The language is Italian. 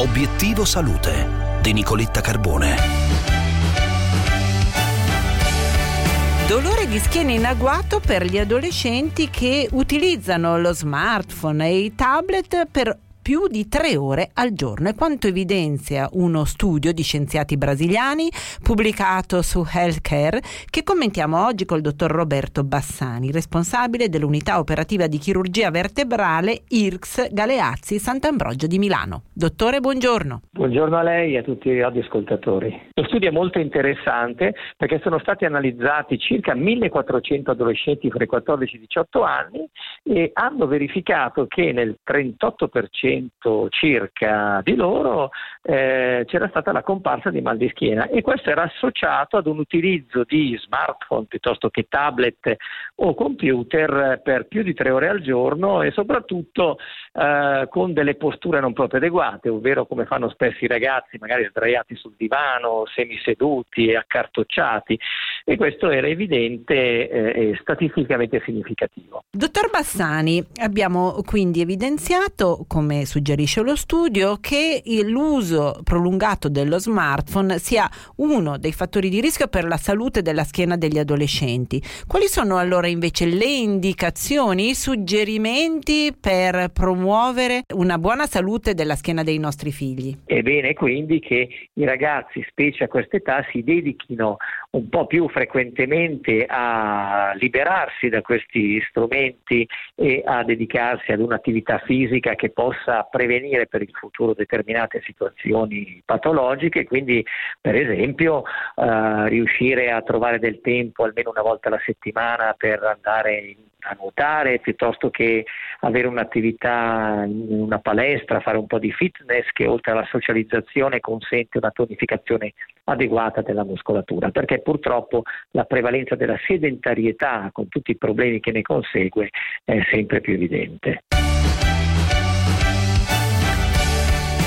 Obiettivo Salute di Nicoletta Carbone. Dolore di schiena in agguato per gli adolescenti che utilizzano lo smartphone e i tablet per più di tre ore al giorno. È quanto evidenzia uno studio di scienziati brasiliani pubblicato su Healthcare che commentiamo oggi col dottor Roberto Bassani, responsabile dell'unità operativa di chirurgia vertebrale IRX Galeazzi Sant'Ambrogio di Milano. Dottore, buongiorno. Buongiorno a lei e a tutti i radioascoltatori. Lo studio è molto interessante perché sono stati analizzati circa 1400 adolescenti fra i 14 e i 18 anni e hanno verificato che nel 38% circa di loro eh, c'era stata la comparsa di mal di schiena. E questo era associato ad un utilizzo di smartphone piuttosto che tablet o computer per più di tre ore al giorno e soprattutto eh, con delle posture non proprio adeguate, ovvero come fanno spesso i ragazzi, magari sdraiati sul divano, semiseduti e accartocciati e questo era evidente eh, e statisticamente significativo. Dottor Bassani, abbiamo quindi evidenziato come suggerisce lo studio, che l'uso prolungato dello smartphone sia uno dei fattori di rischio per la salute della schiena degli adolescenti. Quali sono allora invece le indicazioni, i suggerimenti per promuovere una buona salute della schiena dei nostri figli? È bene quindi che i ragazzi, specie a questa età, si dedichino un po' più frequentemente a liberarsi da questi strumenti e a dedicarsi ad un'attività fisica che possa prevenire per il futuro determinate situazioni patologiche, quindi per esempio eh, riuscire a trovare del tempo almeno una volta alla settimana per andare a nuotare piuttosto che avere un'attività in una palestra, fare un po' di fitness che oltre alla socializzazione consente una tonificazione adeguata della muscolatura, perché purtroppo la prevalenza della sedentarietà con tutti i problemi che ne consegue è sempre più evidente.